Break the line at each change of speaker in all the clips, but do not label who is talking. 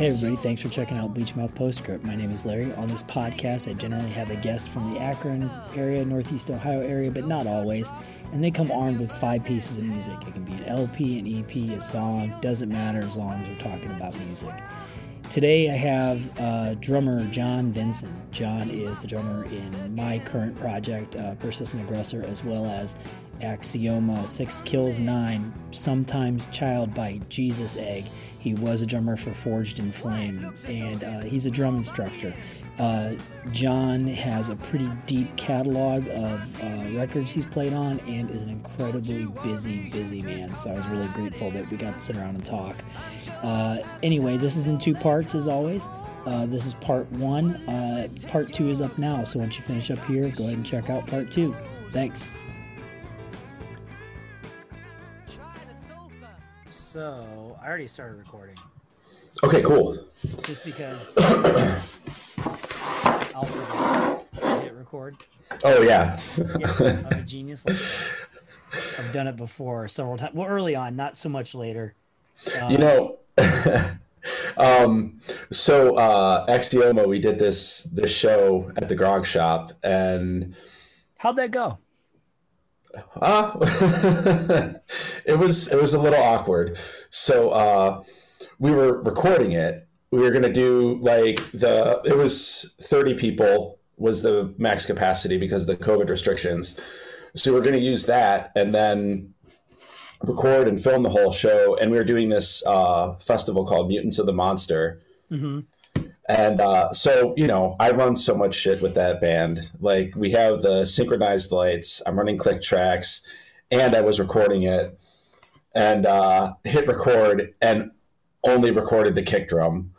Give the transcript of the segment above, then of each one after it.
Hey everybody, thanks for checking out Bleachmouth Postscript. My name is Larry. On this podcast, I generally have a guest from the Akron area, Northeast Ohio area, but not always. And they come armed with five pieces of music. It can be an LP, an EP, a song, doesn't matter as long as we're talking about music. Today I have uh, drummer Jon Vinson. Jon is the drummer in my current project, uh, Persistent Aggressor, as well as Axioma, Six Kills Nine, sometimes Child Bite, Jesus Egg. He was a drummer for Forged in Flame, and uh, he's a drum instructor. Uh, Jon has a pretty deep catalog of uh, records he's played on and is an incredibly busy, busy man. So I was really grateful that we got to sit around and talk. Uh, anyway, this is in two parts as always. Uh, this is part one. Uh, part two is up now. So once you finish up here, go ahead and check out part two. Thanks. So I already started recording
Okay, cool.
just because Alfred hit record.
Oh yeah.
Yeah, I'm a genius like. I've done it before several times. Well, early on, not so much later. Uh,
you know, um, so uh, Axioma, we did this this show at the Grog Shop, and
how'd that go?
Uh, it was it was a little awkward. So uh, we were recording it. We were gonna do like the it was thirty people was the max capacity because of the COVID restrictions. So we we're gonna use that, and then record and film the whole show. And we were doing this uh, festival called Mutants of the Monster.
Mm-hmm.
And uh, so, you know, I run so much shit with that band. Like, we have the synchronized lights, I'm running click tracks, and I was recording it and uh, hit record and only recorded the kick drum.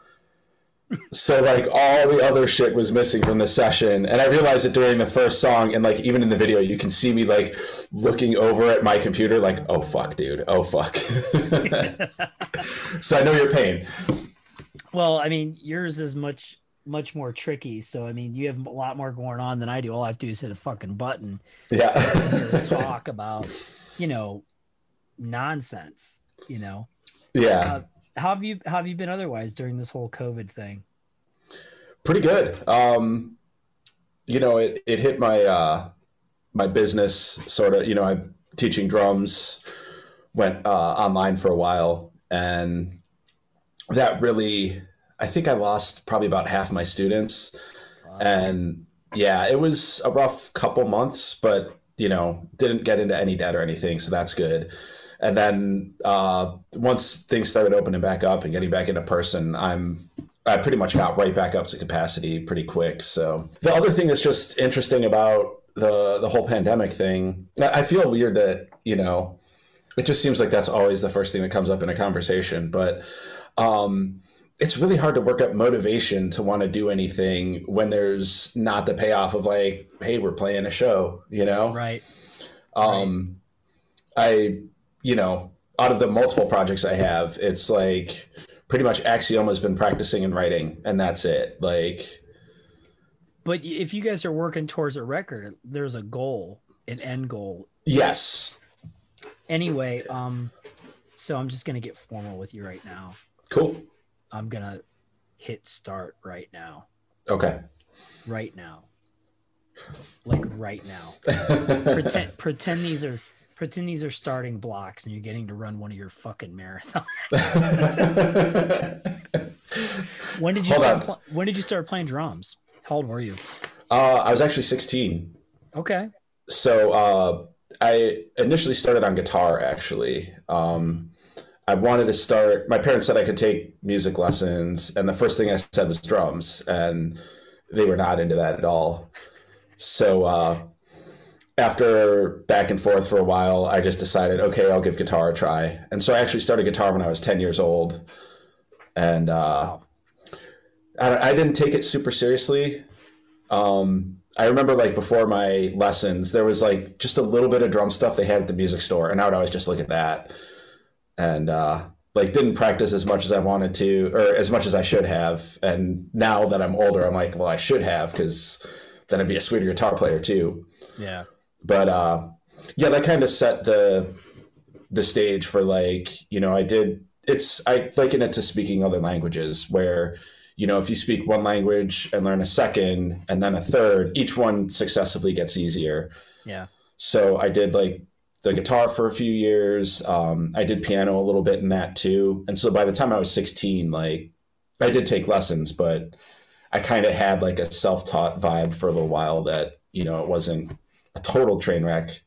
So, like, all the other shit was missing from the session. And I realized it during the first song. And, like, even in the video, you can see me, like, looking over at my computer, like, oh, fuck, dude. Oh, fuck. so I know your pain.
Well, I mean, yours is much much more tricky. So I mean, you have a lot more going on than I do. All I have to do is hit a fucking button.
Yeah.
talk about, you know, nonsense. You know.
yeah.
Uh, how have you how have you been otherwise during this whole COVID thing?
pretty good. Um, you know, it, it hit my uh, my business sort of. You know, I'm teaching drums, went uh, online for a while, and that really, I think I lost probably about half my students, and yeah, it was a rough couple months, but you know, didn't get into any debt or anything, so that's good. And then uh, once things started opening back up and getting back into person, I'm I pretty much got right back up to capacity pretty quick. So the other thing that's just interesting about the the whole pandemic thing, I feel weird that you know, it just seems like that's always the first thing that comes up in a conversation, but. Um, it's really hard to work up motivation to want to do anything when there's not the payoff of like, hey, we're playing a show, you know?
Right.
Um, I, you know, out of the multiple projects I have, it's like pretty much Axioma's been practicing and writing, and that's it. Like,
But if you guys are working towards a record, there's a goal, an end goal.
yes,
Anyway, um, so I'm just gonna get formal with you right now.
Cool.
I'm gonna hit start right now.
Okay.
Right now. Like right now. pretend pretend these are pretend these are starting blocks and you're getting to run one of your fucking marathons. when did you
Hold
start pl- when did you start playing drums? How old were you?
uh, I was actually 16.
Okay.
So uh, I initially started on guitar, actually. Um, I wanted to start, my parents said I could take music lessons, and the first thing I said was drums, and they were not into that at all. So uh, after back and forth for a while, I just decided, okay, I'll give guitar a try. And so I actually started guitar when I was 10 years old. And uh, I, I didn't take it super seriously. Um, I remember like before my lessons, there was like just a little bit of drum stuff they had at the music store, and I would always just look at that, and uh, like didn't practice as much as I wanted to, or as much as I should have. And now that I'm older, I'm like, well, I should have, because then I'd be a sweeter guitar player too.
Yeah.
But uh, yeah, that kind of set the the stage for like you know I did it's I liken it to speaking other languages where you know if you speak one language and learn a second and then a third each one successively gets easier
Yeah.
so i did like the guitar for a few years. Um, i did piano a little bit in that too. And so by the time i was 16 like i did take lessons but i kind of had like a self-taught vibe for a little while that you know it wasn't a total train wreck.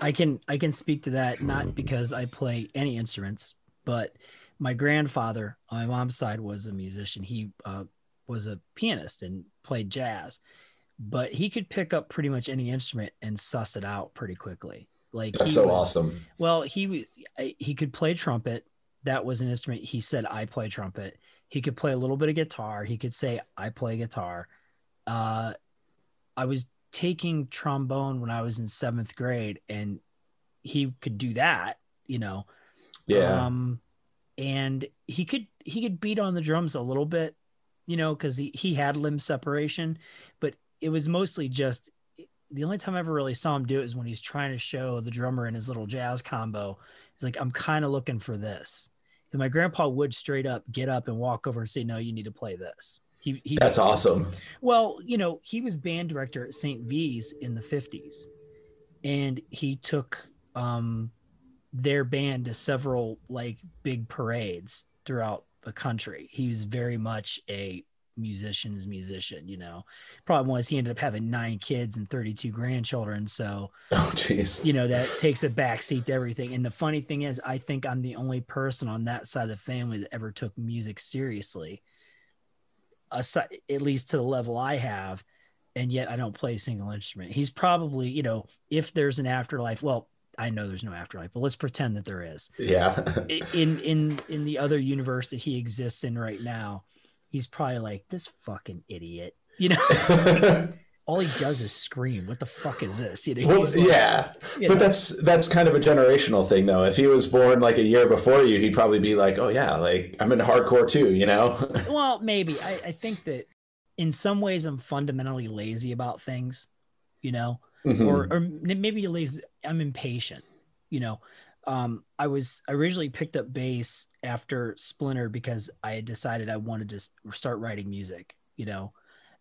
I can I can speak to that not because I play any instruments, but my grandfather on my mom's side was a musician. He uh, was a pianist and played jazz, but he could pick up pretty much any instrument and suss it out pretty quickly. Like
that's so
was,
awesome
Well, he was he could play trumpet. That was an instrument. He said, "I play trumpet." He could play a little bit of guitar. He could say, "I play guitar." Uh, I was taking trombone when I was in seventh grade, and he could do that. You know.
yeah
Um, and he could he could beat on the drums a little bit, you know, because he he had limb separation, but it was mostly just the only time I ever really saw him do it is when he's trying to show the drummer in his little jazz combo. He's like, I'm kind of looking for this. And my grandpa would straight up get up and walk over and say, No, you need to play this. He, he
that's awesome
well, you know, he was band director at St. V's in the 50s. And he took um their band to several like big parades throughout the country. He was very much a musician's musician, you know. Problem was he ended up having nine kids and 32 grandchildren, so
oh jeez
you know that takes a backseat to everything. And the funny thing is, I think I'm the only person on that side of the family that ever took music seriously, aside, at least to the level I have. And yet, I don't play a single instrument. He's probably, you know, if there's an afterlife. Well, I know there's no afterlife, but let's pretend that there is.
yeah
In in in the other universe that he exists in right now, he's probably like this fucking idiot. You know, all he does is scream. What the fuck is this? You know,
well,
like-
yeah
you
but
know.
that's that's kind of a generational thing though if he was born like a year before you he'd probably be like oh yeah like i'm into hardcore too you know
well maybe I, I think that in some ways i'm fundamentally lazy about things you know
Mhm.
or or maybe lazy i'm impatient you know um i was I originally picked up bass after splinter because i had decided i wanted to start writing music you know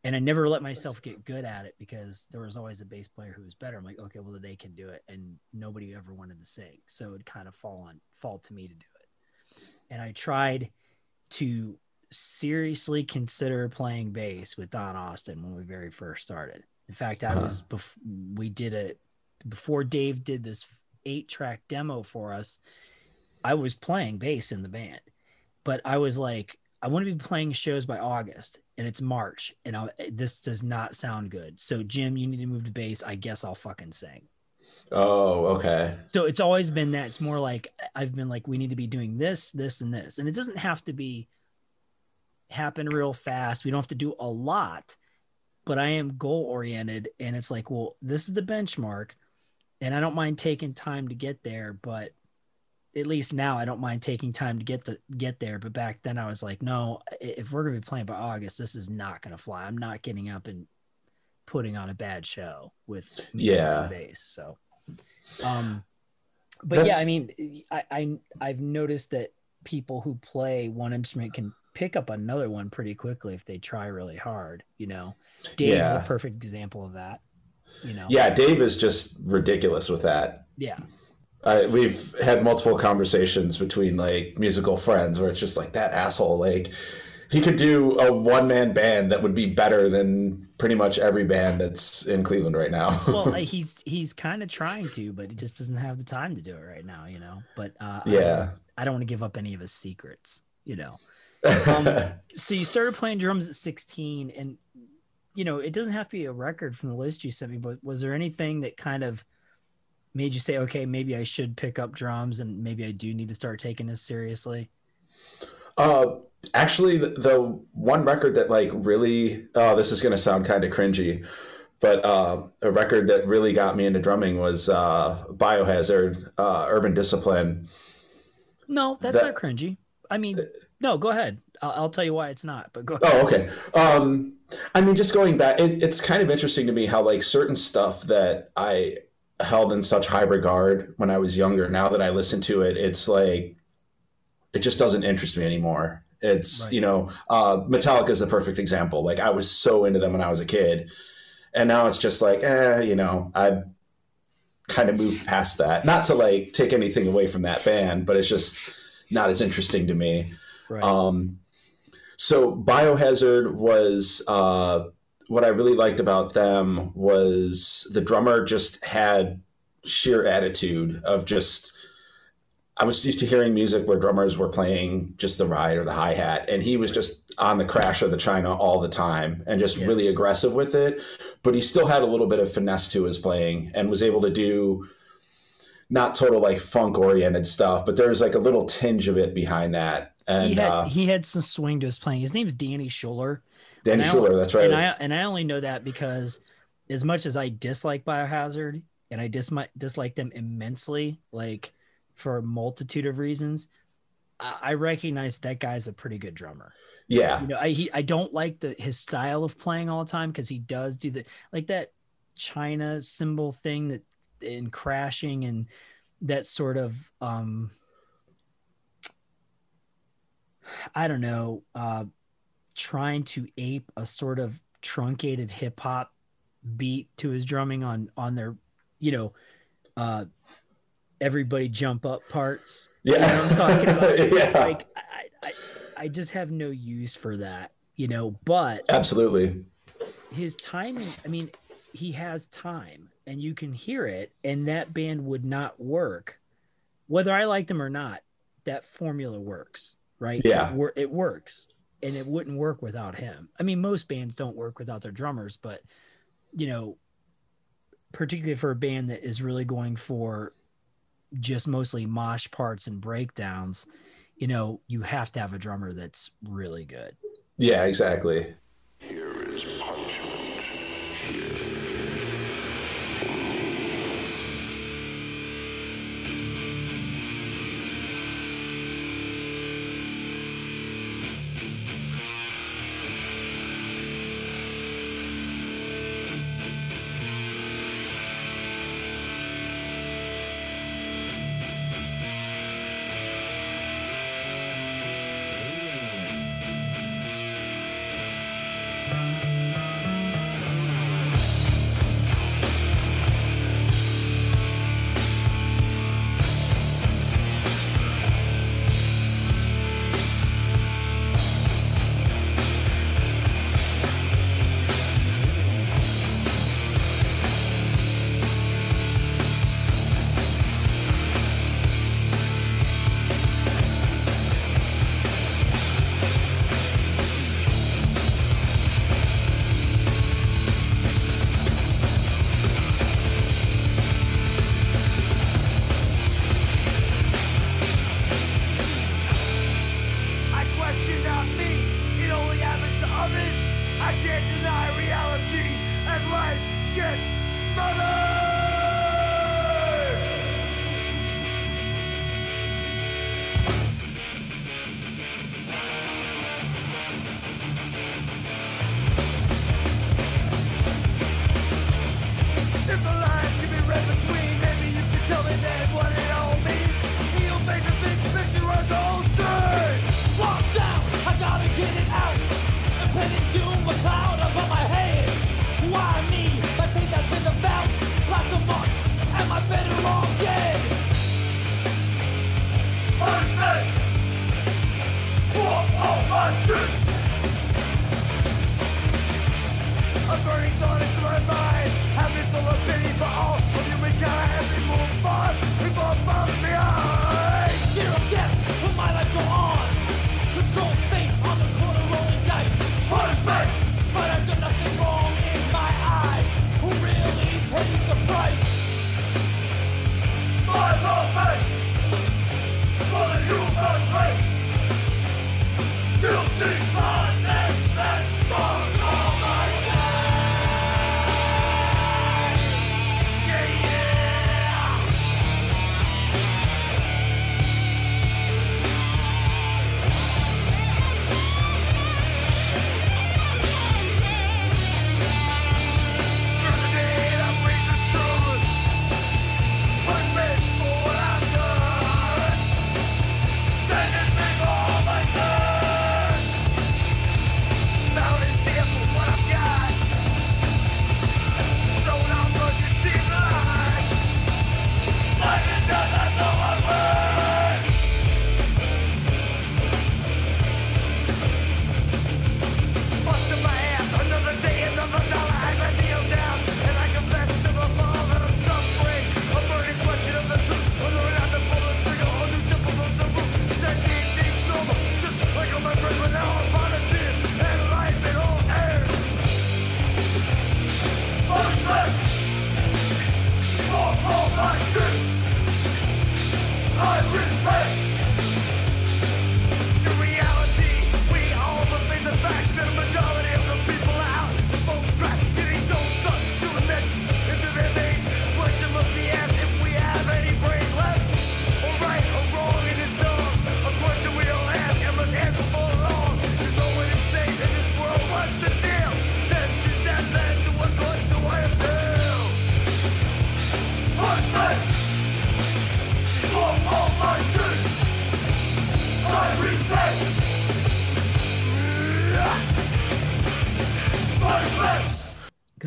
and i never let myself get good at it because there was always a bass player who was better i'm like okay well they can do it and nobody ever wanted to sing so it kind of fall on fall to me to do it and i tried to seriously consider playing bass with Don Austin when we very first started. In fact, I
Uh-huh.
was bef- we did it before Dave did this eight track demo for us. I was playing bass in the band, but I was like, I want to be playing shows by August, and it's March, and I, this does not sound good. So Jim, you need to move to bass. I guess I'll fucking sing.
oh okay
So it's always been that. It's more like I've been like, we need to be doing this, this, and this. And it doesn't have to be happen real fast. We don't have to do a lot, but I am goal oriented. And it's like, well, this is the benchmark. And I don't mind taking time to get there, but at least now I don't mind taking time to get to get there. But back then I was like, no, if we're gonna be playing by August, this is not gonna fly. I'm not getting up and putting on a bad show with me
Yeah.
on bass. So um but yeah, I mean I, I I've noticed that people who play one instrument can pick up another one pretty quickly if they try really hard, you know. Dave's
Yeah.
a perfect example of that. You know.
yeah dave is just ridiculous with that
Yeah.
I, we've had multiple conversations between like musical friends where it's just like that asshole like he could do a one-man band that would be better than pretty much every band that's in cleveland right now
well, he's he's kind of trying to, but he just doesn't have the time to do it right now, you know. But uh, I-
yeah
I, don't want to give up any of his secrets, you know. Um, so you started playing drums at 16, and you know it doesn't have to be a record from the list you sent me, but was there anything that kind of made you say, okay, maybe I should pick up drums, and maybe I do need to start taking this seriously?
Uh, actually, the, the one record that like really, oh, this is gonna sound kind of cringy, but uh, a record that really got me into drumming was uh, Biohazard, uh, Urban Discipline.
No, that's
That-
not cringy. I mean, no, go ahead. I'll, I'll tell you why it's not. But go. Ahead.
Oh, okay. Um, I mean, just going back, it, it's kind of interesting to me how like certain stuff that I held in such high regard when I was younger. Now that I listen to it, it's like it just doesn't interest me anymore. It's right. you know, uh, Metallica is the perfect example. Like I was so into them when I was a kid, and now it's just like, eh, you know, I kind of moved past that. Not to like take anything away from that band, but it's just not as interesting to me. Right. Um, so Biohazard was uh, what I really liked about them was the drummer just had sheer attitude of just I was used to hearing music where drummers were playing just the ride or the hi hat, and he was just on the crash of the China all the time and just yeah. really aggressive with it. But he still had a little bit of finesse to his playing and was able to do not total like funk oriented stuff, but there was like a little tinge of it behind that. And
he
had, uh,
he had some swing to his playing. His name is Danny Schuler.
Danny Schuler, that's right.
And I and I only know that because as much as I dislike Biohazard and I dis- dislike them immensely, like for a multitude of reasons. I recognize that guy's a pretty good drummer.
Yeah.
You know, I he, I don't like the his style of playing all the time because he does do the like that China cymbal thing that in crashing and that sort of um I don't know, uh trying to ape a sort of truncated hip hop beat to his drumming on on their you know uh everybody jump up parts.
Yeah, you know I'm talking about.
yeah. Like I, I, I just have no use for that, you know. But
absolutely,
his timing. I mean, he has time, and you can hear it, and that band would not work, whether I like them or not. That formula works, right?
Yeah,
it, it works, and it wouldn't work without him. I mean, most bands don't work without their drummers, but you know, particularly for a band that is really going for just mostly mosh parts and breakdowns, you know, you have to have a drummer that's really good.
Yeah, exactly.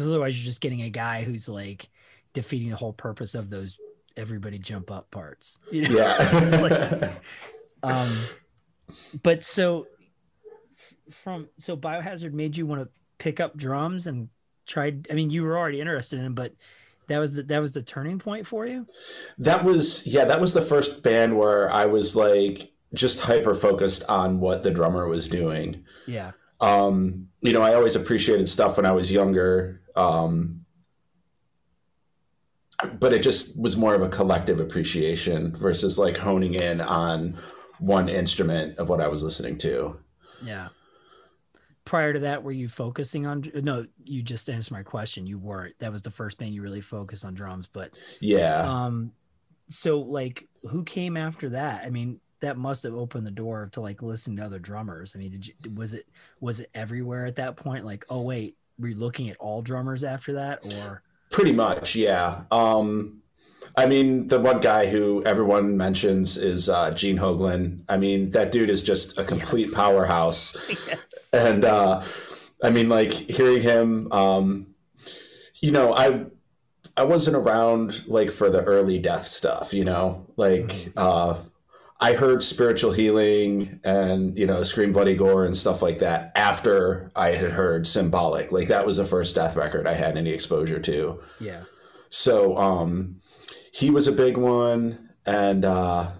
Otherwise you're just getting a guy who's like defeating the whole purpose of those everybody jump up parts. You know?
Yeah.
like, um, but so from so biohazard made you want to pick up drums and tried. I mean, you were already interested in, them, but that was the that was the turning point for you.
That was yeah. That was the first band where I was like just hyper focused on what the drummer was doing.
Yeah.
Um, you know, I always appreciated stuff when I was younger. Um, but it just was more of a collective appreciation versus like honing in on one instrument of what I was listening to.
Yeah. Prior to that, were you focusing on? No, you just answered my question. You weren't. That was the first band you really focused on drums. But
yeah.
Um, so like, who came after that? I mean, that must have opened the door to like listening to other drummers. I mean, did you was it was it everywhere at that point? Like, oh wait, were you looking at all drummers after that, or
Pretty much, yeah. Um, I mean, the one guy who everyone mentions is uh, Gene Hoglan. I mean, that dude is just a complete
Yes.
powerhouse.
yes.
And uh, I mean, like hearing him, um, you know, I I wasn't around like for the early death stuff. You know, like uh, I heard spiritual healing and you know scream bloody gore and stuff like that after I had heard symbolic. Like that was the first death record I had any exposure to.
Yeah.
So um, he was a big one, and uh,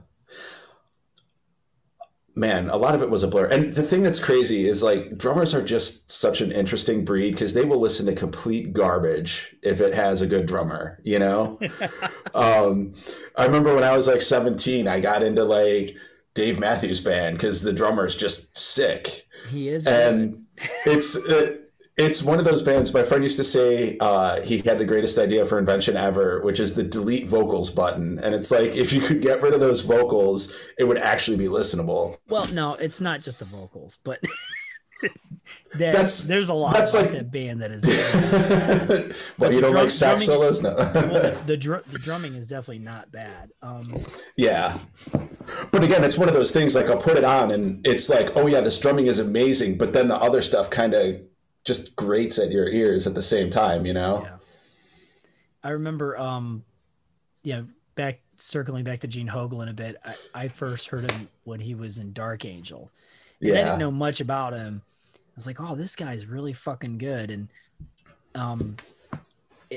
man, a lot of it was a blur. And the thing that's crazy is like drummers are just such an interesting breed because they will listen to complete garbage if it has a good drummer. You know, um, I remember when I was like 17, I got into like Dave Matthews Band because the drummer's just sick
He is.
and it's it, it's one of those bands. My friend used to say uh, he had the greatest idea for invention ever, which is the delete vocals button. And it's like if you could get rid of those vocals, it would actually be listenable.
Well, no, it's not just the vocals, but there's,
That's-
there's a lot
that's like-
that band that is.
well, you don't
drum-
like sax
drumming-
solos, no?
well, the the drumming is definitely not bad. Um,
yeah, but again, it's one of those things. Like I'll put it on, and it's like, oh yeah, this drumming is amazing, but then the other stuff kind of just grates at your ears at the same time. You know?
Yeah. I remember, um, yeah, back circling back to Gene Hoglan a bit. I, I first heard him when he was in Dark Angel. And I didn't know much about him. I was like, oh, this guy's really fucking good. And um,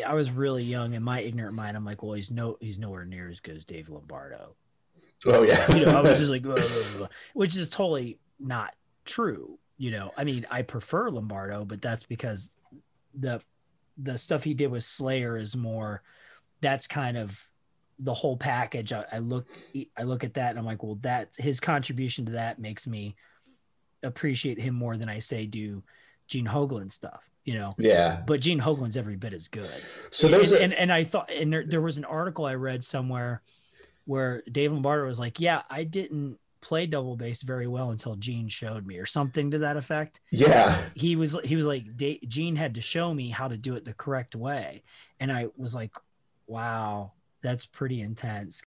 I was really young in my ignorant mind. I'm like, well, he's no, he's nowhere near as good as Dave Lombardo.
Oh yeah.
You know, I was just like, blah, blah, blah, which is totally not true. You know, I mean, I prefer Lombardo, but that's because the the stuff he did with Slayer is more. That's kind of the whole package. I, I look, I look at that, and I'm like, well, that his contribution to that makes me appreciate him more than I say do Gene Hoglan stuff. You know,
yeah.
but Gene Hoglan's every bit as good
So there's
and,
a,
and, and I thought, and there, there was an article I read somewhere where Dave Lombardo was like, "Yeah, I didn't play double bass very well until Gene showed me, or something to that effect."
yeah.
He was he was like, "Da- "Gene had to show me how to do it the correct way," and I was like, "Wow, that's pretty intense."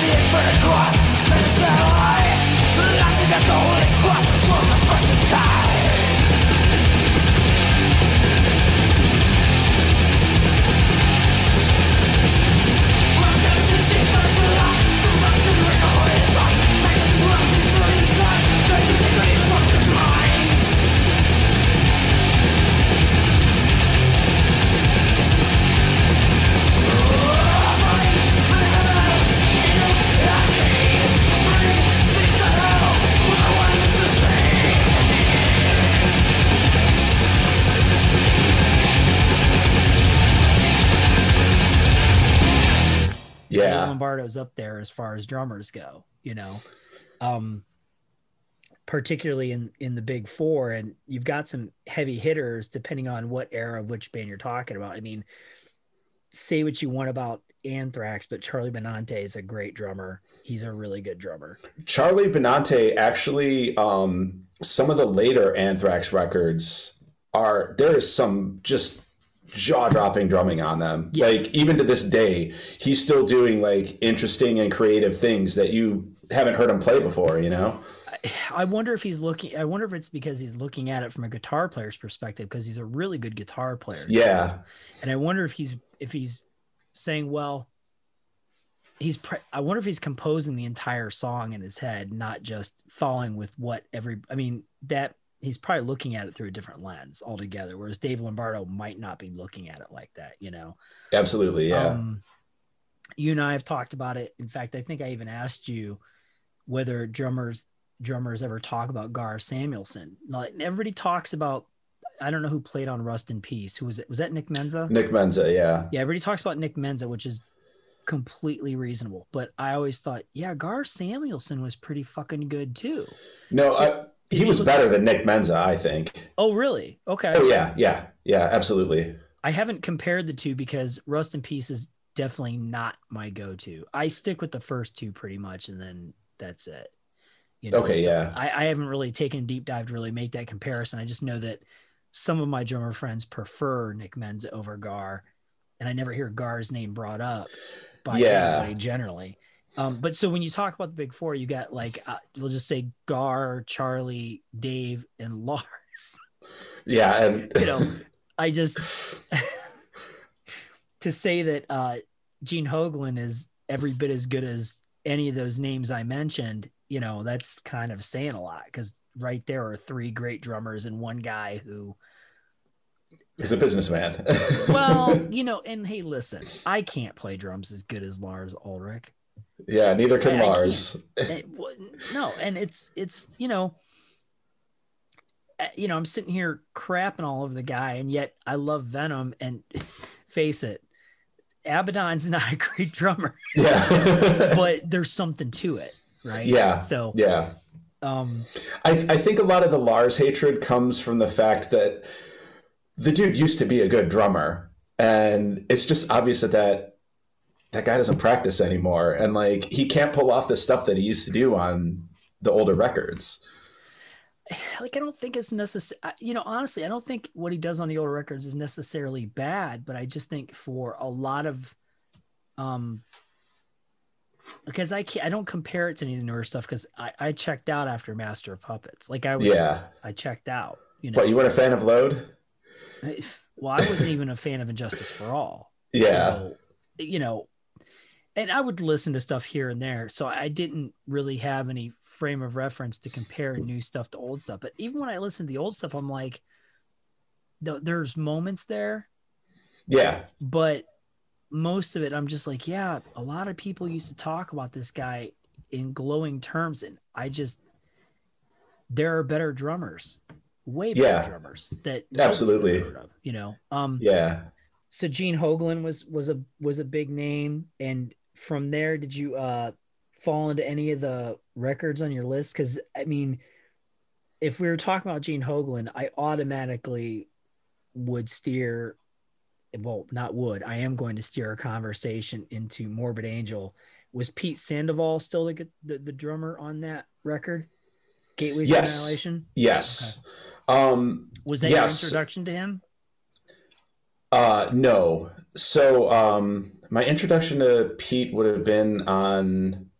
the
infinite cross, the the Lombardo's up there as far as drummers go, you know. Um particularly in in the big four and you've got some heavy hitters depending on what era of which band you're talking about. I mean, say what you want about Anthrax, but Charlie Benante is a great drummer. He's a really good drummer.
Charlie Benante actually, um, some of the later Anthrax records are there is some just jaw dropping drumming on them.
Yeah.
Like even to this day, he's still doing like interesting and creative things that you haven't heard him play before. You know?
I wonder if he's looking. I wonder if it's because he's looking at it from a guitar player's perspective because he's a really good guitar player.
Yeah.
and I wonder if he's if he's saying, well, he's. Pre- I wonder if he's composing the entire song in his head, not just following with what every. I mean that he's probably looking at it through a different lens altogether. Whereas Dave Lombardo might not be looking at it like that. You know.
Absolutely. Yeah.
Um, you and I have talked about it. In fact, I think I even asked you whether drummers drummers ever talk about Gar Samuelson. Like everybody talks about. I don't know who played on Rust in Peace. Who was it? Was that Nick Menza?
Nick Menza. Yeah.
Yeah, everybody talks about Nick Menza, which is completely reasonable. But I always thought, yeah, Gar Samuelson was pretty fucking good too.
No,
So,
I, he was
look-
better than Nick Menza, I think.
Oh, really? Okay.
Oh yeah, yeah, yeah. Absolutely.
I haven't compared the two because Rust in Peace is definitely not my go-to. I stick with the first two pretty much, and then that's it. You
Okay, yeah.
I, I haven't really taken a deep dive to really make that comparison. I just know that some of my drummer friends prefer Nick Menza over Gar, and I never hear Gar's name brought up by
Yeah.
anybody generally. Um, but so when you talk about the big four, you got like uh, we'll just say Gar, Charlie, Dave, and Lars.
Yeah, and
you know, I just to say that uh, Gene Hoglan is every bit as good as any of those names I mentioned. You know, that's kind of saying a lot because right there are three great drummers and one guy who,
he's a businessman.
well, you know, and hey, listen, I can't play drums as good as Lars Ulrich.
Yeah, neither can
I- I It no, and it's it's you know, uh, you know, I'm sitting here crapping all over the guy, and yet I love Venom. And face it, Abaddon's not a great drummer,
Yeah.
but there's something to it, right?
Yeah.
So,
yeah.
um,
I, I think a lot of the Lars hatred comes from the fact that the dude used to be a good drummer, and it's just obvious that that that guy doesn't practice anymore, and like he can't pull off the stuff that he used to do on the older records.
like I don't think it's necessary. You know, honestly, I don't think what he does on the older records is necessarily bad, but I just think for a lot of, um, because I can't, I don't compare it to any of the newer stuff because I, I checked out after Master of Puppets. Like I was,
Yeah.
I checked out. You know,
What you weren't a fan of Load?
Well, I wasn't even a fan of And Justice for All.
Yeah.
So, you know, and I would listen to stuff here and there. So I didn't really have any frame of reference to compare new stuff to old stuff. But even when I listen to the old stuff, I'm like, th- there's moments there,
Yeah.
but most of it, I'm just like, yeah, a lot of people used to talk about this guy in glowing terms. And I just, there are better drummers, way better
Yeah.
drummers that
Absolutely.
of, you know? Um,
Yeah.
so Gene Hoglan was was a was a big name, and from there, did you uh fall into any of the records on your list? Because I mean, if we were talking about Gene Hoglan, I automatically would steer. Well, not would. I am going to steer a conversation into Morbid Angel. Was Pete Sandoval still the the, the drummer on that record? Gateways
Yes.
Annihilation.
Yes. Um,
Was that
Yes.
your introduction to him?
Uh, no. So, um, my introduction to Pete would have been on,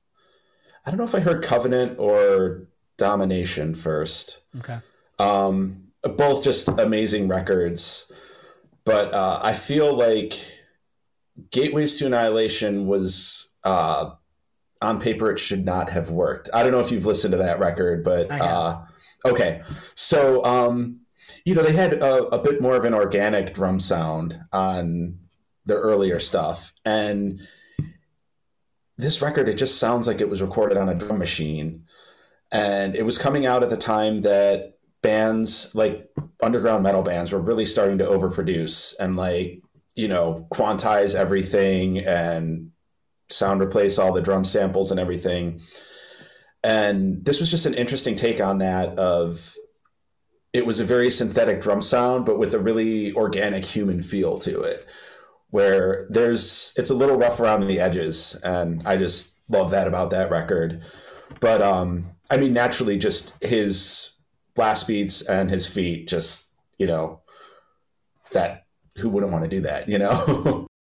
I don't know if I heard Covenant or Domination first.
Okay.
Um, both just amazing records. But uh, I feel like Gateways to Annihilation was, uh, on paper, it should not have worked. I don't know if you've listened to that record, but uh, okay. So, um, you know, they had a, a bit more of an organic drum sound on their earlier stuff. And this record, it just sounds like it was recorded on a drum machine. And it was coming out at the time that bands like underground metal bands were really starting to overproduce and like, you know, quantize everything and
sound replace all the drum samples and everything. And this was just an interesting take on that of it was a very synthetic drum sound, but with a really organic human feel to it, where there's it's a little rough around the edges, and I just love that about that record. But um, I mean, naturally, just his blast beats and his feet, just you know, that who wouldn't want to do that, you know?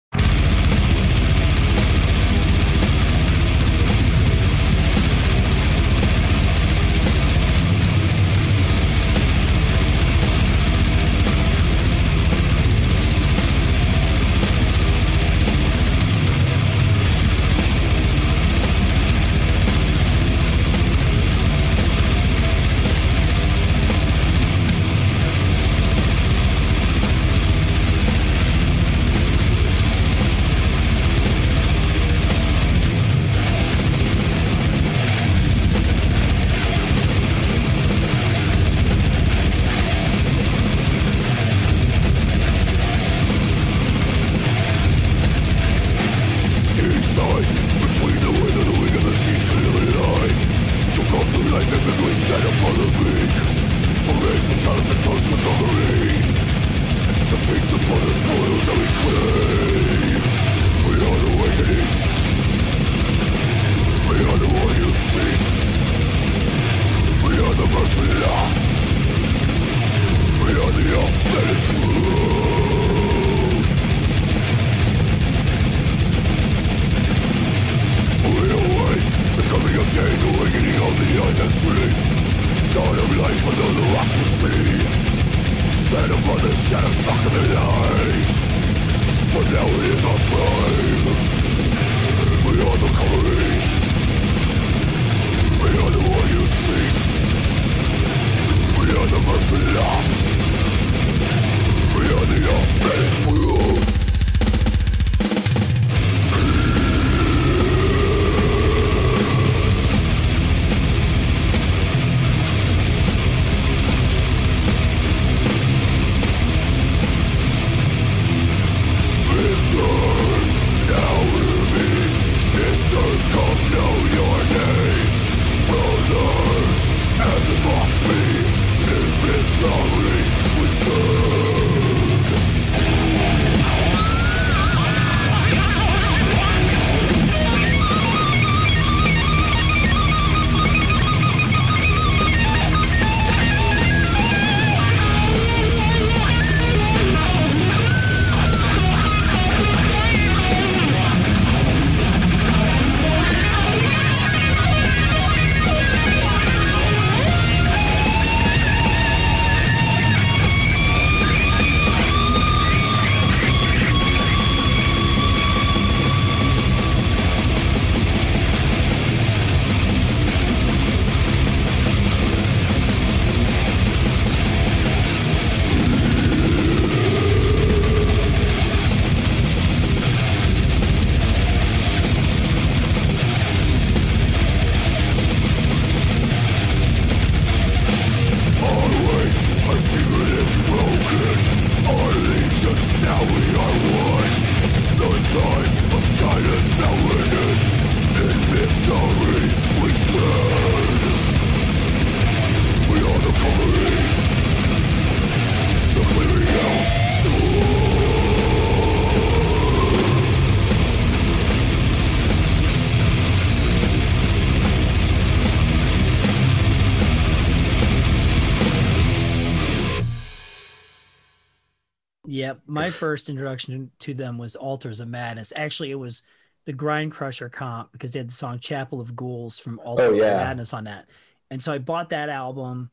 my first introduction to them was Altars of Madness. Actually, it was the Grind Crusher comp because they had the song Chapel of Ghouls from oh, Altars oh, yeah. of Madness on that. And so I bought that album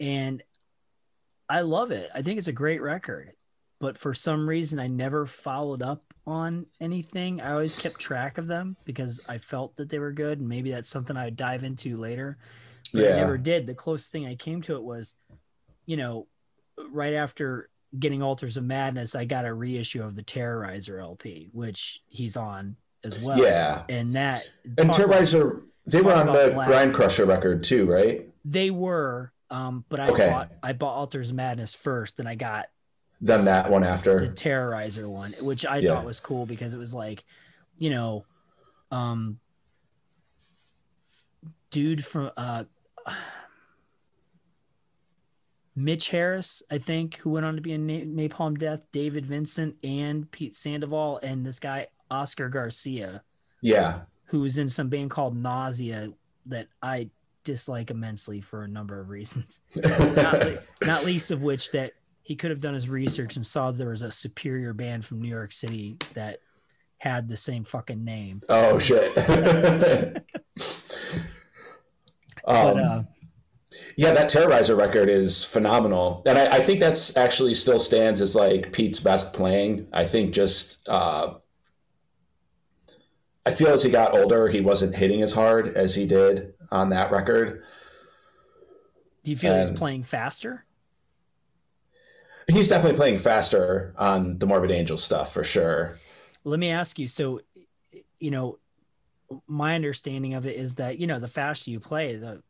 and I love it. I think it's a great record. But for some reason, I never followed up on anything. I always kept track of them because I felt that they were good. And maybe that's something I'd dive into later. But yeah. I never did. The closest thing I came to it was, you know, right after getting Altars of Madness, I got a reissue of the Terrorizer LP, which he's on as well.
Yeah,
and that
and Terrorizer about, they were on the Grind Crusher record too, right?
They were, um, but I okay. bought I bought Altars of Madness first, and I got
then that one after
the Terrorizer one, which I yeah. thought was cool because it was like, you know, Um, dude from uh, Mitch Harris, I think, who went on to be in Na- Napalm Death, David Vincent, and Pete Sandoval, and this guy Oscar Garcia,
Yeah.
who was in some band called Nausea that I dislike immensely for a number of reasons. not, le- not least of which that he could have done his research and saw there was a superior band from New York City that had the same fucking name.
oh shit. um,
But uh,
Yeah, that Terrorizer record is phenomenal, and I, I think that's actually still stands as like Pete's best playing. I think just uh, I feel as he got older, he wasn't hitting as hard as he did on that record.
do you feel he's
and-
playing faster?
He's definitely playing faster on the Morbid Angel stuff for sure.
Let me ask you. So, you know, my understanding of it is that you know the faster you play, the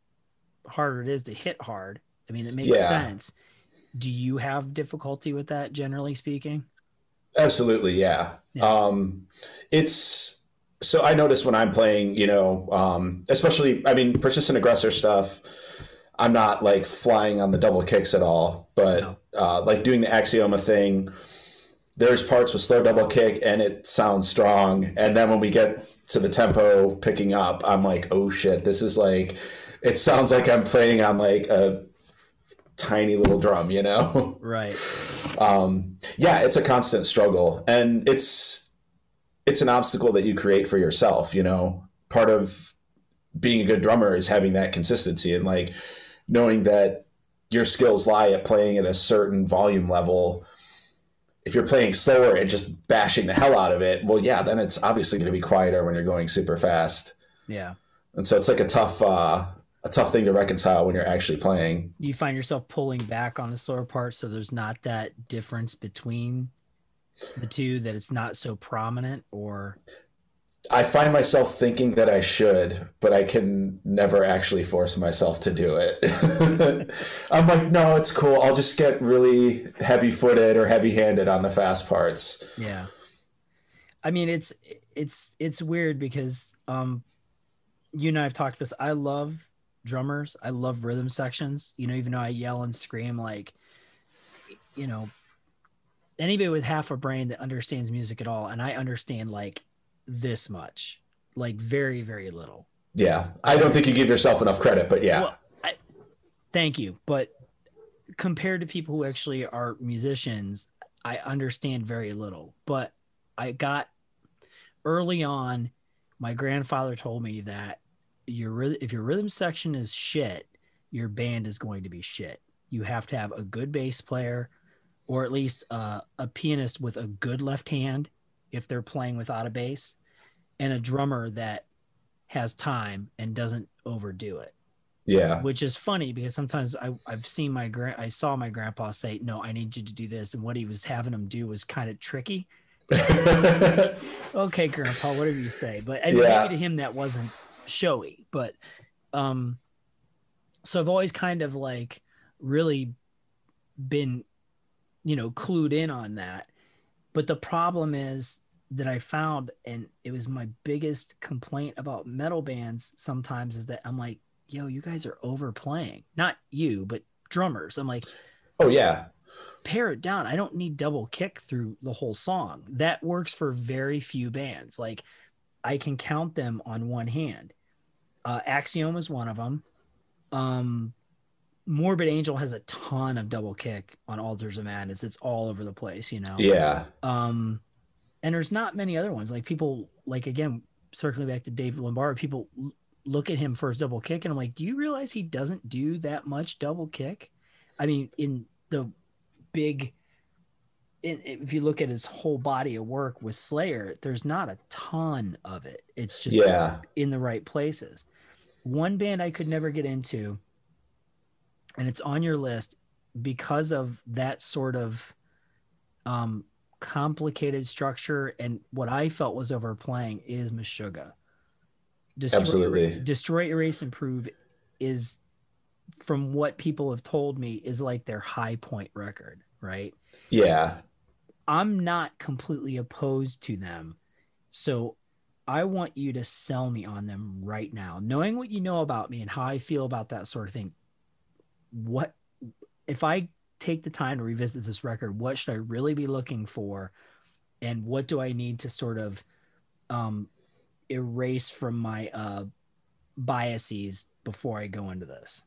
harder it is to hit hard. I mean, it makes
Yeah.
sense. Do you have difficulty with that, generally speaking?
Absolutely, yeah.
Yeah.
Um, it's so I notice when I'm playing, you know, um, especially I mean, persistent aggressor stuff. I'm not like flying on the double kicks at all, but
No.
uh, like doing the axioma thing. There's parts with slow double kick and it sounds strong, and then when we get to the tempo picking up, I'm like, oh shit, this is like, it sounds like I'm playing on like a tiny little drum, you know.
Right.
um, yeah, it's a constant struggle, and it's it's an obstacle that you create for yourself. You know, part of being a good drummer is having that consistency and like knowing that your skills lie at playing at a certain volume level. If you're playing slower and just bashing the hell out of it, well, yeah, then it's obviously going to be quieter when you're going super fast.
Yeah.
And so it's like a tough, uh, a tough thing to reconcile when you're actually playing.
You find yourself pulling back on the slower part, so there's not that difference between the two that it's not so prominent, or
I find myself thinking that I should, but I can never actually force myself to do it. I'm like, no, it's cool. I'll just get really heavy footed or heavy handed on the fast parts.
Yeah. I mean, it's it's it's weird because um you and I have talked about this. I love drummers. I love rhythm sections. You know, even though I yell and scream like you know anybody with half a brain that understands music at all and I understand like this much. Like very very little.
Yeah. I don't think you give yourself enough credit, but yeah.
Well, I, thank you. But compared to people who actually are musicians, I understand very little. But I got early on, my grandfather told me that your if your rhythm section is shit, your band is going to be shit. You have to have a good bass player, or at least uh, a pianist with a good left hand if they're playing without a bass, and a drummer that has time and doesn't overdo it
yeah.
which is funny because sometimes I, I've seen my grand I saw my grandpa say, No, I need you to do this. And what he was having him do was kind of tricky. okay, grandpa, whatever you say. But and
Yeah.
maybe to him that wasn't showy. But um so I've always kind of like really been, you know, clued in on that. But the problem is that I found, and it was my biggest complaint about metal bands sometimes is that I'm like, yo, you guys are overplaying. Not you, but drummers. I'm like,
oh, yeah.
pare it down. I don't need double kick through the whole song. That works for very few bands. Like I can count them on one hand. Uh, Axioma is one of them. Um, Morbid Angel has a ton of double kick on Altars of Madness. It's all over the place, you know.
Yeah.
Um, and there's not many other ones. Like people, like again, circling back to Dave Lombardo, people look at him for his double kick, and I'm like, do you realize he doesn't do that much double kick? I mean, in the big, if you look at his whole body of work with Slayer, there's not a ton of it. It's just
Yeah.
in the right places. One band I could never get into, and it's on your list because of that sort of um, complicated structure and what I felt was overplaying is Meshuggah. Destroy,
Absolutely.
Destroy, Erase, Improve is, from what people have told me, is like their high point record, right?
Yeah.
I'm not completely opposed to them. So I want you to sell me on them right now, knowing what you know about me and how I feel about that sort of thing. What if I take the time to revisit this record? What should I really be looking for, and what do I need to sort of um, erase from my uh, biases before I go into this?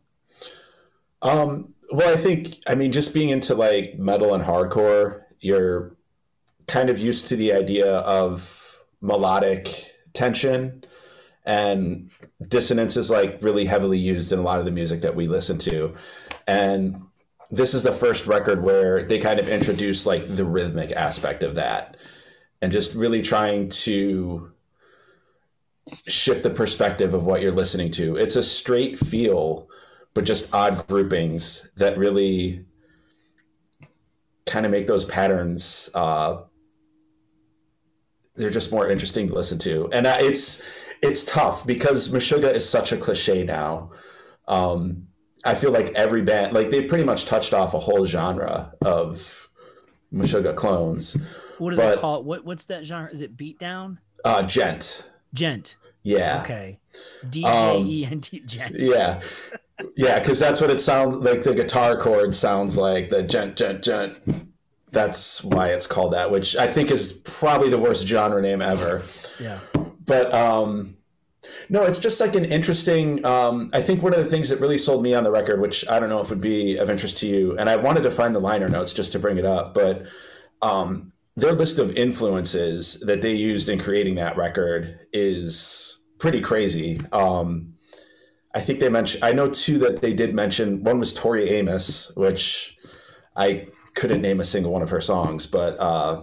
Um, well, I think, I mean, just being into like metal and hardcore, you're kind of used to the idea of melodic tension and dissonance is like really heavily used in a lot of the music that we listen to. And this is the first record where they kind of introduce like the rhythmic aspect of that and just really trying to shift the perspective of what you're listening to. It's a straight feel, but just odd groupings that really kind of make those patterns uh, they're just more interesting to listen to. And it's it's tough because Meshuggah is such a cliche now. Um, I feel like every band, like they pretty much touched off a whole genre of Meshuggah clones.
What do but, they call it? What what's that genre? Is it beatdown?
Uh, djent.
Djent.
Yeah.
Okay. D J E N T djent.
Yeah. Yeah, because that's what it sounds like. The guitar chord sounds like the gent, gent, gent that's why it's called that, which I think is probably the worst genre name ever.
Yeah.
But um, no, it's just like an interesting. Um, I think one of the things that really sold me on the record, which I don't know if would be of interest to you, and I wanted to find the liner notes just to bring it up, but um, their list of influences that they used in creating that record is pretty crazy. Um, I think they mentioned. I know two that they did mention. One was Tori Amos, which I couldn't name a single one of her songs, but uh,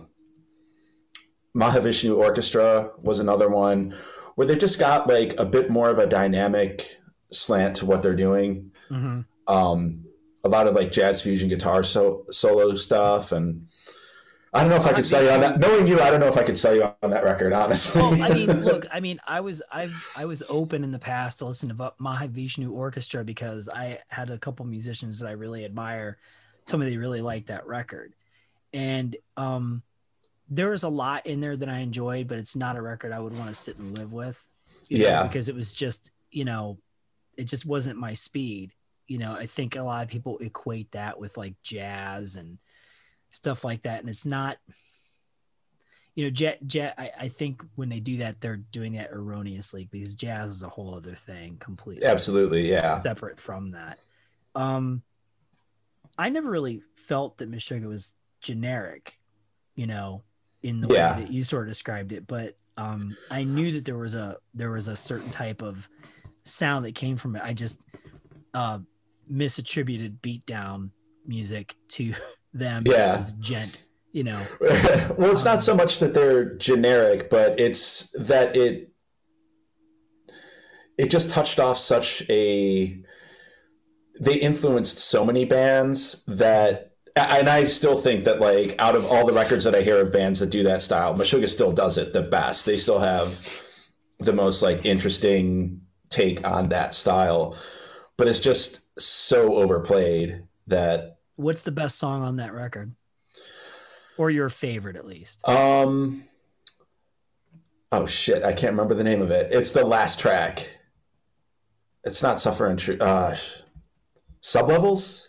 Mahavishnu Orchestra was another one where they just got like a bit more of a dynamic slant to what they're doing. Mm-hmm. Um, a lot of like jazz fusion guitar so- solo stuff and I don't know if I could sell you on that. Knowing you, I don't know if I could sell you on that record, honestly.
Well, I mean, look, I mean, I was I've I was open in the past to listen to Mahavishnu Orchestra because I had a couple musicians that I really admire somebody really liked that record. And um, there was a lot in there that I enjoyed, but it's not a record I would want to sit and live with.
yeah.
Know, because it was just, you know, it just wasn't my speed. You know, I think a lot of people equate that with like jazz and stuff like that. And it's not, you know, jet, jet, I, I think when they do that, they're doing that erroneously because jazz is a whole other thing completely.
Absolutely. Yeah.
Separate from that. Um, I never really felt that Meshuggah was generic, you know, in the yeah. way that you sort of described it. But um, I knew that there was a there was a certain type of sound that came from it. I just uh, misattributed beatdown music to them.
Yeah,
as djent. You know.
well, it's um, not so much that they're generic, but it's that it it just touched off such a they influenced so many bands that and I still think that like out of all the records that I hear of bands that do that style, Meshuggah still does it the best. They still have the most like interesting take on that style. But it's just so overplayed that
What's the best song on that record? Or your favorite at least?
Um Oh shit, I can't remember the name of it. It's the last track. It's not Suffer in Truth. Uh, sublevels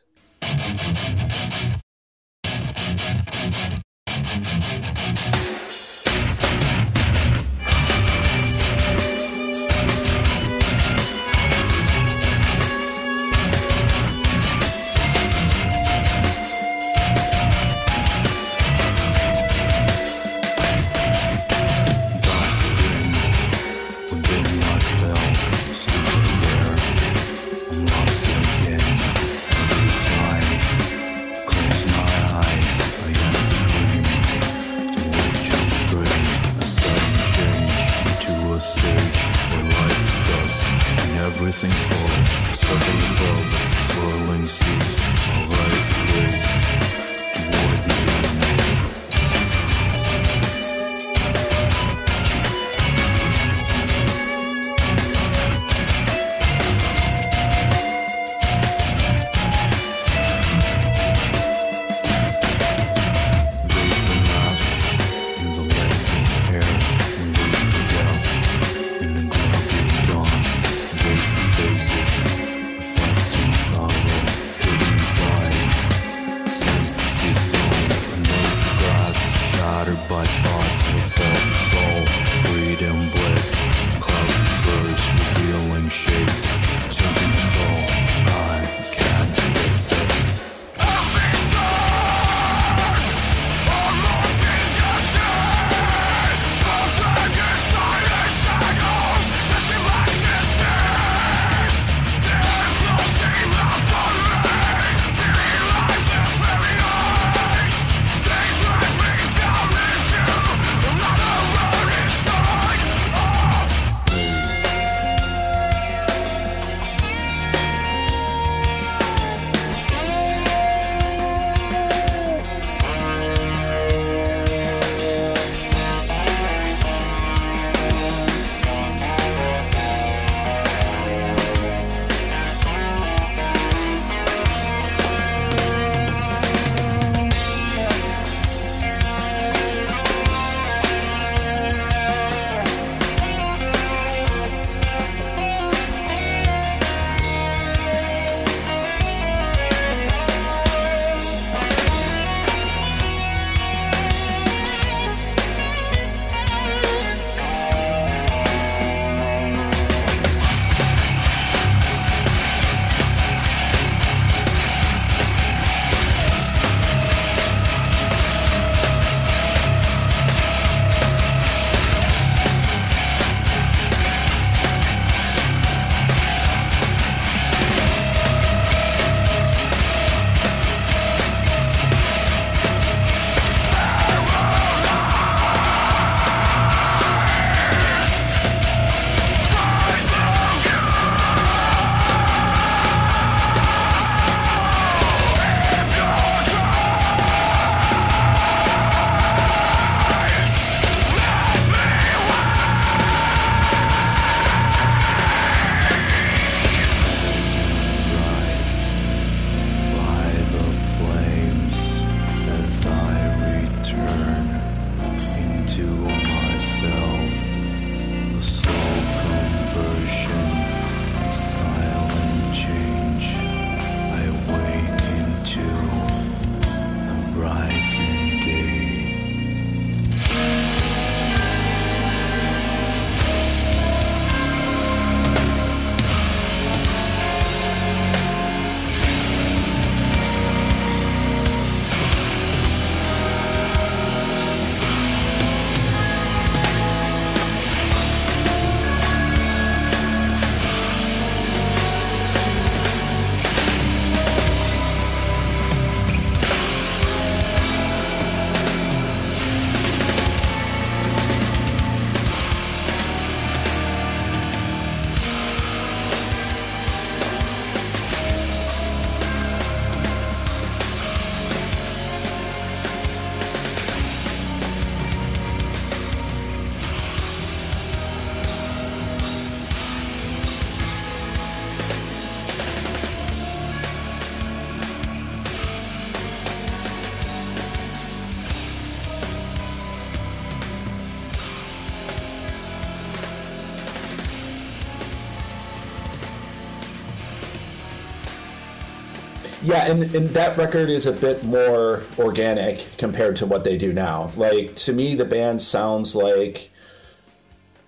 Yeah, and, and that record is a bit more organic compared to what they do now. Like to me, the band sounds like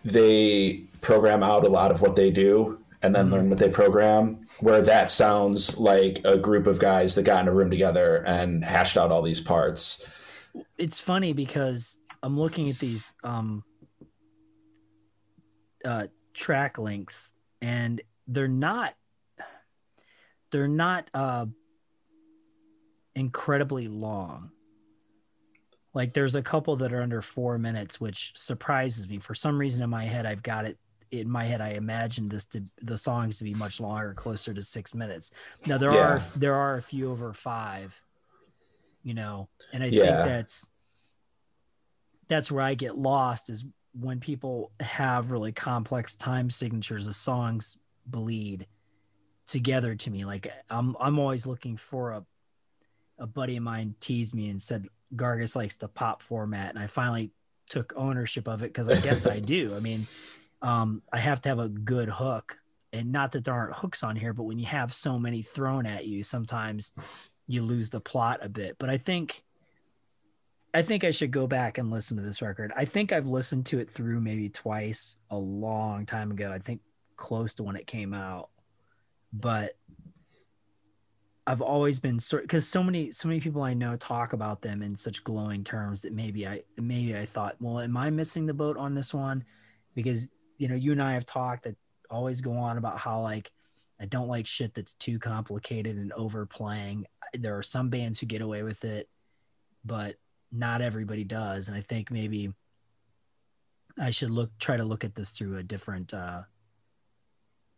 they program out a lot of what they do and then learn what they program. Where that sounds like a group of guys that got in a room together and hashed out all these parts.
It's funny because I'm looking at these um, uh, track links and they're not they're not uh, incredibly long. Like there's a couple that are under four minutes, which surprises me. For some reason in my head, I've got it in my head. I imagined this to the songs to be much longer, closer to six minutes. Now there
Yeah.
are there are a few over five, you know, and I
Yeah.
think that's that's where I get lost is when people have really complex time signatures. The songs bleed together to me. Like I'm I'm always looking for a a buddy of mine teased me and said Gargus likes the pop format, and I finally took ownership of it because I guess I do. I mean, um, I have to have a good hook, and not that there aren't hooks on here, but when you have so many thrown at you, sometimes you lose the plot a bit. But I think. I think I should go back and listen to this record. I think I've listened to it through maybe twice a long time ago. I think close to when it came out. But I've always been sort because so many so many people I know talk about them in such glowing terms that maybe I maybe I thought, well, am I missing the boat on this one? Because you know, you and I have talked that always go on about how like I don't like shit that's too complicated and overplaying. There are some bands who get away with it, but not everybody does. And I think maybe I should look try to look at this through a different uh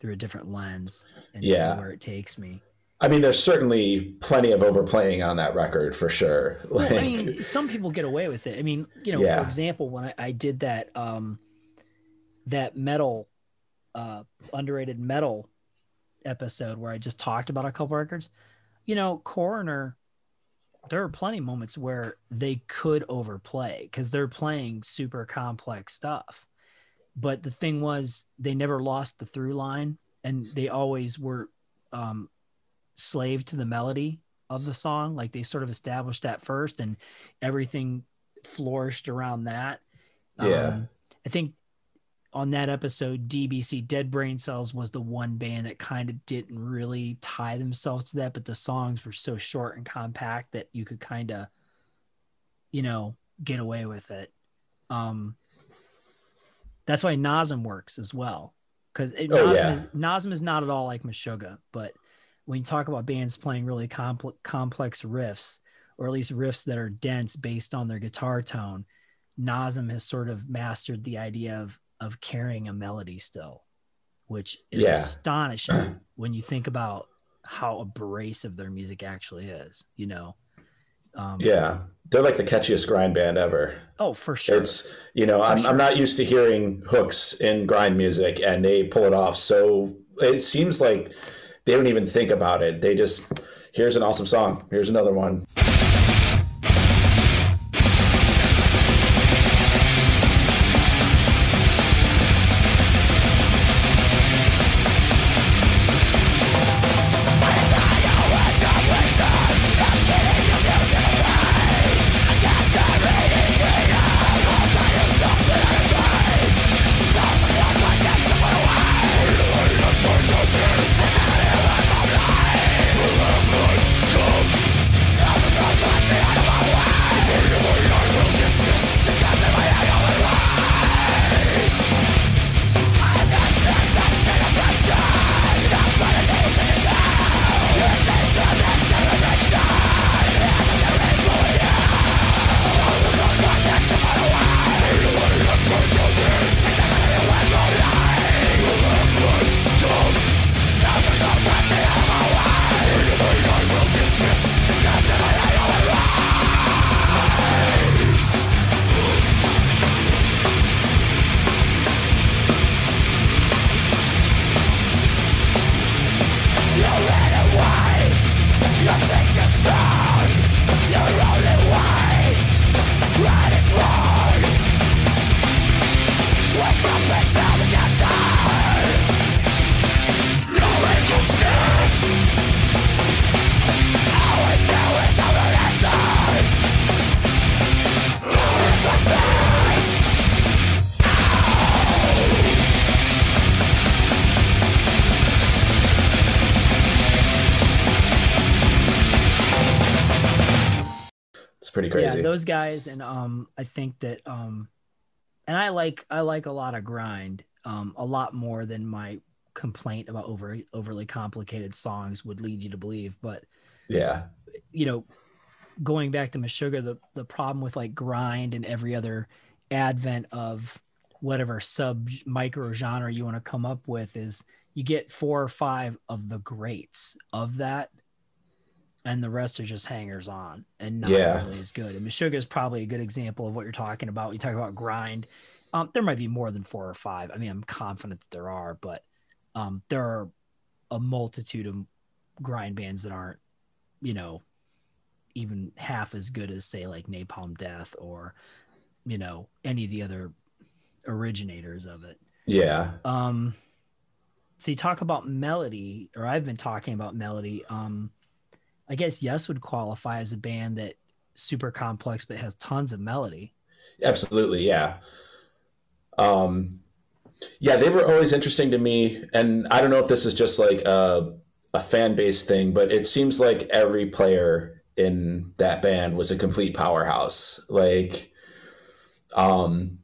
through a different lens and
Yeah.
see where it takes me.
I mean, there's certainly plenty of overplaying on that record for sure. Like,
Well, I mean, some people get away with it. I mean, you know,
Yeah.
for example, when I, I did that um that metal uh underrated metal episode where I just talked about a couple records, you know, Coroner there are plenty of moments where they could overplay because they're playing super complex stuff. But the thing was they never lost the through line and they always were um slave to the melody of the song. Like they sort of established that first and everything flourished around that.
Yeah.
Um, I think on that episode, DBC Dead Brain Cells was the one band that kind of didn't really tie themselves to that, but the songs were so short and compact that you could kind of, you know, get away with it. Um, that's why Nasum works as well. Because
Oh,
Nasum,
yeah.
is, Nasum is not at all like Meshuggah, but when you talk about bands playing really compl- complex riffs, or at least riffs that are dense based on their guitar tone, Nasum has sort of mastered the idea of of carrying a melody still, which is
Yeah.
astonishing when you think about how abrasive their music actually is. You know, um,
yeah, they're like the catchiest grind band ever.
Oh, for sure.
It's you know I'm,
sure.
I'm not used to hearing hooks in grind music, and they pull it off. So it seems like they don't even think about it. They just here's an awesome song. Here's another one.
Those guys, and um, I think that um, and I like I like a lot of grind, um, a lot more than my complaint about over overly complicated songs would lead you to believe. But
yeah,
you know, going back to Meshuggah, the the problem with like grind and every other advent of whatever sub micro genre you want to come up with is you get four or five of the greats of that and the rest are just hangers on and not
Yeah.
really as good. And Meshuggah is probably a good example of what you're talking about. You talk about grind. Um, there might be more than four or five. I mean, I'm confident that there are, but um, there are a multitude of grind bands that aren't, you know, even half as good as say like Napalm Death or, you know, any of the other originators of it.
yeah,
Um, so you talk about melody, or I've been talking about melody. Um, I guess Yes would qualify as a band that super complex but has tons of melody.
absolutely, yeah. Um, yeah, they were always interesting to me, and I don't know if this is just like a a fan base thing, but it seems like every player in that band was a complete powerhouse. Like, um,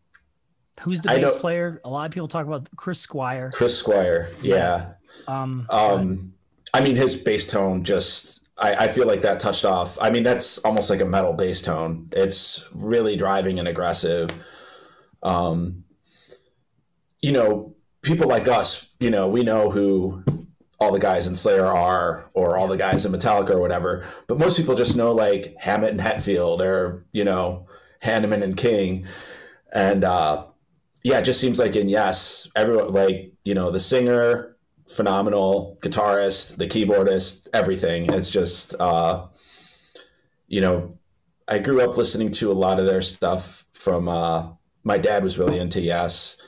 Who's the
I
bass
know-
player? A lot of people talk about Chris Squire.
Chris Squire, yeah.
Um,
Um, I mean, his bass tone just. I, I feel like that touched off. I mean, that's almost like a metal bass tone. It's really driving and aggressive. Um, you know, people like us, you know, we know who all the guys in Slayer are, or all the guys in Metallica or whatever. But most people just know like Hammett and Hetfield, or you know, Hanneman and King, and uh, yeah, it just seems like in Yes, everyone like you know the singer, phenomenal guitarist, the keyboardist, everything. It's just uh, you know, I grew up listening to a lot of their stuff from. Uh, my dad was really into Yes.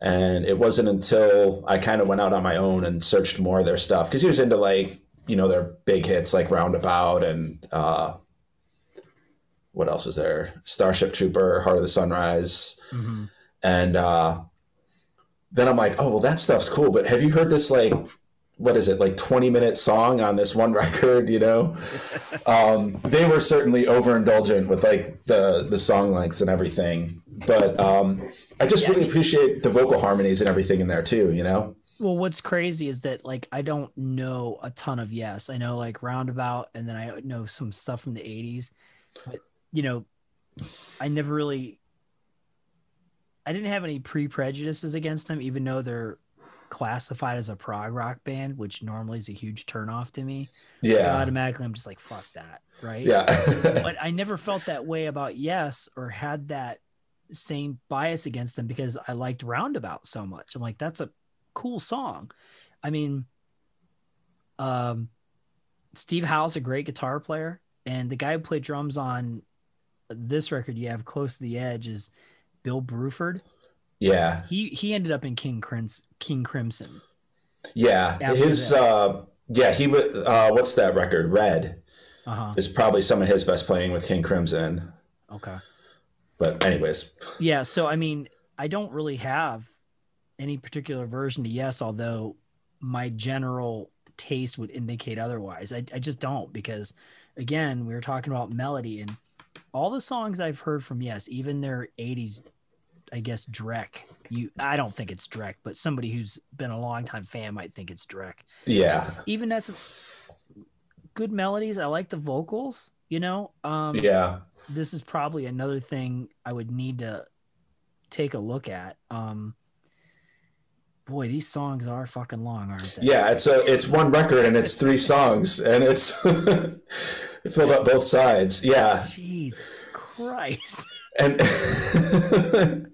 And it wasn't until I kind of went out on my own and searched more of their stuff because he was into like, you know, their big hits like Roundabout and uh, what else was there? Starship Trooper, Heart of the Sunrise.
mhm.
And uh, then I'm like, oh, well, that stuff's cool. But have you heard this, like, what is it, like 20 minute song on this one record, you know? um, they were certainly overindulgent with like the, the song lengths and everything. But um, I just
Yeah,
really
I mean-
appreciate the vocal harmonies and everything in there too, you know?
Well, what's crazy is that like I don't know a ton of Yes. I know like Roundabout, and then I know some stuff from the '80s, but you know, I never really. I didn't have any pre prejudices against them, even though they're classified as a prog rock band, which normally is a huge turnoff to me.
Yeah.
Automatically, I'm just like, fuck that, right?
Yeah.
but I never felt that way about Yes or had that same bias against them because I liked Roundabout so much. I'm like, that's a cool song. I mean, um, Steve Howe's a great guitar player, and the guy who played drums on this record you have close to the edge is Bill Bruford.
yeah.
He he ended up in King Crims- King Crimson.
Yeah. His,
this.
uh, yeah, he was uh, what's that record? Red
Uh huh.
is probably some of his best playing with King Crimson.
Okay.
But, anyways,
Yeah, so I mean, I don't really have any particular version to yes, although my general taste would indicate otherwise. I, I just don't because again, we were talking about melody and all the songs I've heard from Yes, even their 80s I guess Drek. You I don't think it's Drek, but somebody who's been a longtime fan might think it's Drek.
yeah.
Even that's good melodies. I like the vocals, you know. Um
Yeah.
this is probably another thing I would need to take a look at. Um, boy, these songs are fucking long, aren't they?
Yeah, it's a it's one record and it's three songs and it's it filled up both sides. Yeah,
Jesus Christ.
and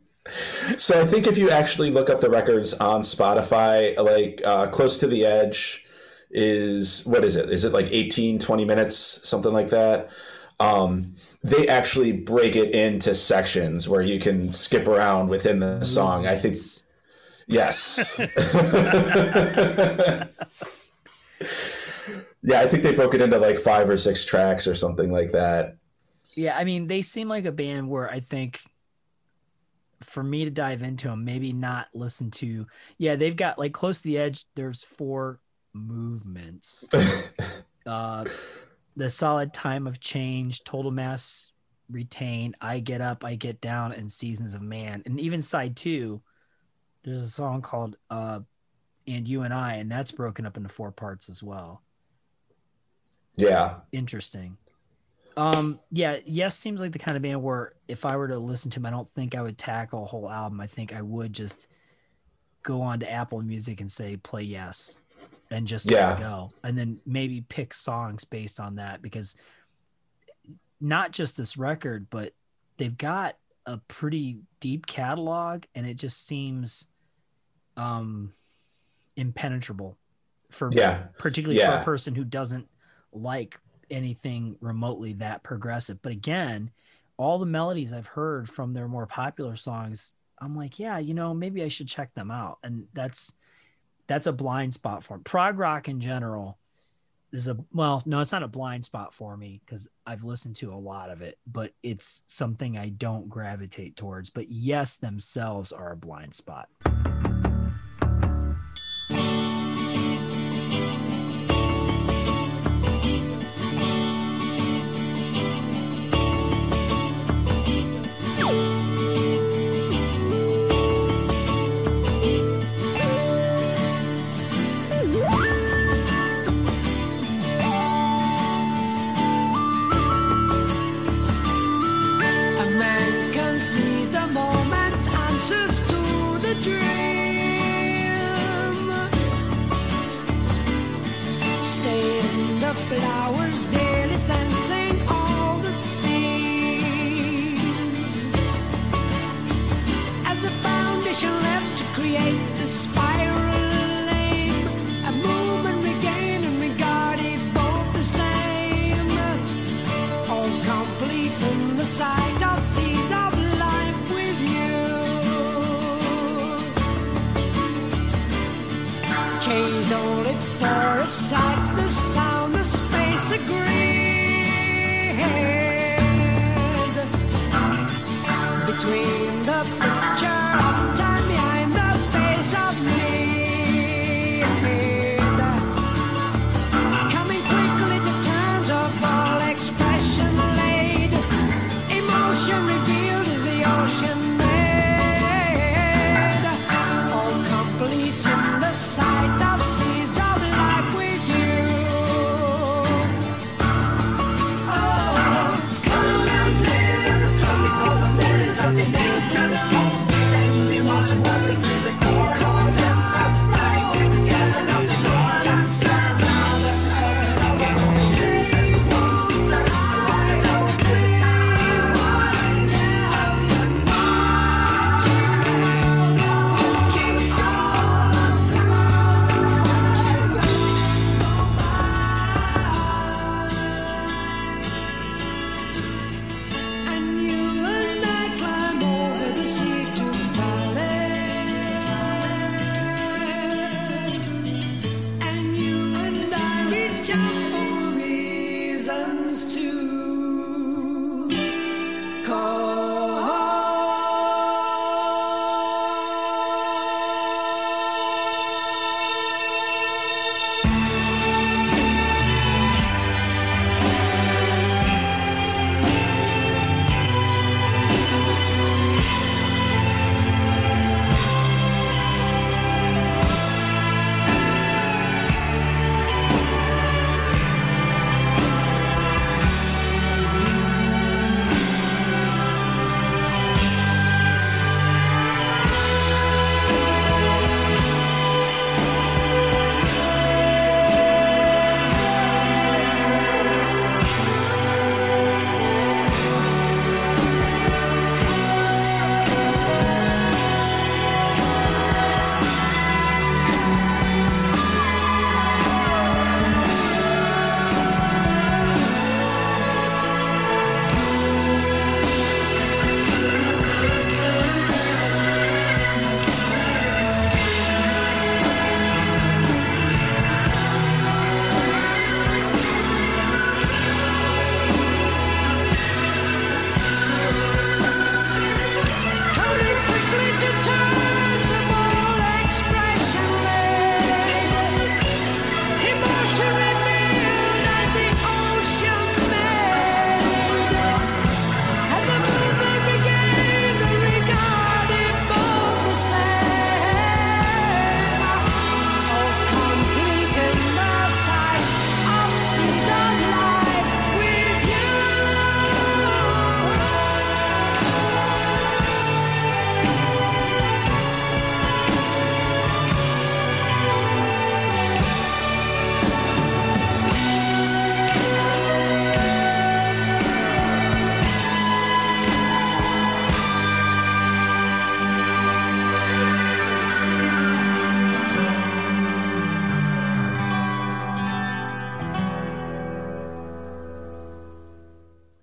so I think if you actually look up the records on Spotify, like uh, Close to the Edge is what is it? Is it like 18, 20 minutes, something like that? Um, they actually break it into sections where you can skip around within the song. I think Yes. yeah, I think they broke it into like five or six tracks or something like that.
Yeah, I mean, they seem like a band where I think for me to dive into them, maybe not listen to. Yeah, they've got like close to the edge. There's four movements. uh,
the solid time of change, total mass retain, I get up, I get down, and seasons of man. And even side two, there's a song called uh and you and I, and that's broken up into four parts as well.
Yeah.
Interesting. Um, yeah, yes seems like the kind of band where if I were to listen to them, I don't think I would tackle a whole album. I think I would just go on to Apple Music and say play yes and just
Yeah.
go. And then maybe pick songs based on that because not just this record, but they've got a pretty deep catalog and it just seems um impenetrable for
Yeah.
particularly for a person who doesn't like anything remotely that progressive. But again, all the melodies I've heard from their more popular songs, I'm like, yeah, you know, maybe I should check them out. And that's that's a blind spot for me. Prog rock in general is a well, no, it's not a blind spot for me because I've listened to a lot of it, but it's something I don't gravitate towards. But yes, themselves are a blind spot.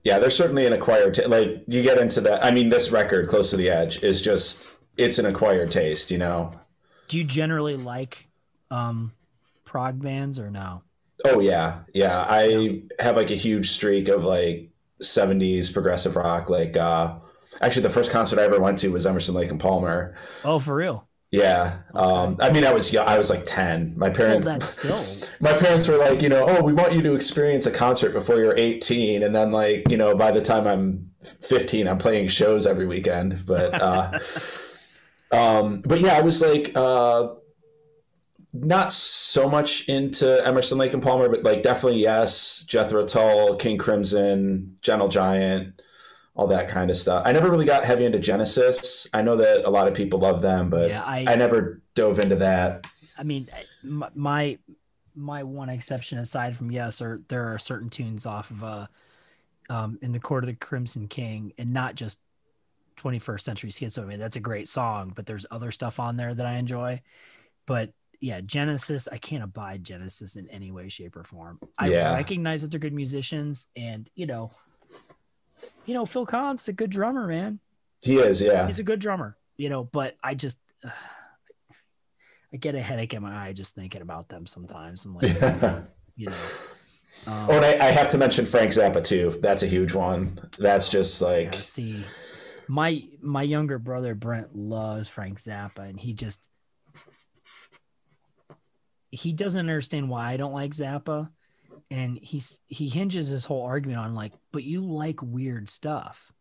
Yeah, there's certainly an acquired ta- like you get into that. I mean, this record, "Close to the Edge," is just it's an acquired taste. You know.
Do you generally like um, prog bands or no?
Oh yeah, yeah. I have like a huge streak of like '70s progressive rock. Like, uh actually, the first concert I ever went to was Emerson, Lake and Palmer.
Oh, for real?
Yeah. Um, I mean, I was young, I was like ten. My
Well,
parents.
that's still.
my parents were like, you know, oh, we want you to experience a concert before you're 18, and then like, you know, by the time I'm 15, I'm playing shows every weekend. But, uh, um, but yeah, I was like, uh, not so much into Emerson, Lake and Palmer, but like definitely yes, Jethro Tull, King Crimson, Gentle Giant, all that kind of stuff. I never really got heavy into Genesis. I know that a lot of people love them, but
Yeah,
I,
I-
never dove into that.
I mean, my my one exception aside from yes, or there are certain tunes off of uh, um, in the Court of the Crimson King, and not just 21st Century Schizo. I mean, that's a great song, but there's other stuff on there that I enjoy. But yeah, Genesis, I can't abide Genesis in any way, shape, or form. I
Yeah.
recognize that they're good musicians, and you know, you know, Phil Collins a good drummer, man.
He is, yeah.
He's a good drummer, you know, but I just I get a headache in my eye just thinking about them sometimes. I'm like, you know. Um,
Oh, and I, I have to mention Frank Zappa too. That's a huge one. That's just like
yeah, see, my my younger brother Brent loves Frank Zappa, and he just he doesn't understand why I don't like Zappa, and he's he hinges his whole argument on like, but you like weird stuff,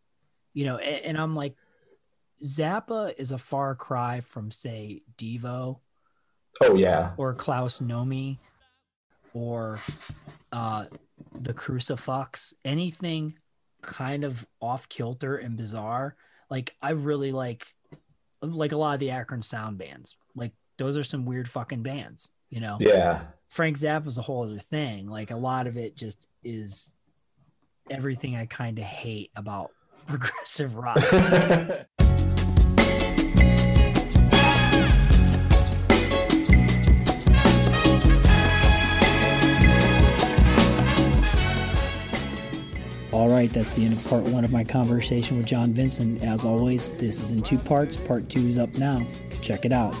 you know, and, and I'm like, Zappa is a far cry from say Devo
oh yeah,
or Klaus Nomi or uh, the Crucifix, anything kind of off kilter and bizarre. Like I really like like a lot of the Akron sound bands. Like those are some weird fucking bands, you know.
yeah.
Frank Zappa was a whole other thing. Like a lot of it just is everything I kind of hate about progressive rock. All right, that's the end of part one of my conversation with Jon Vinson. As always, this is in two parts. Part two is up now. Check it out.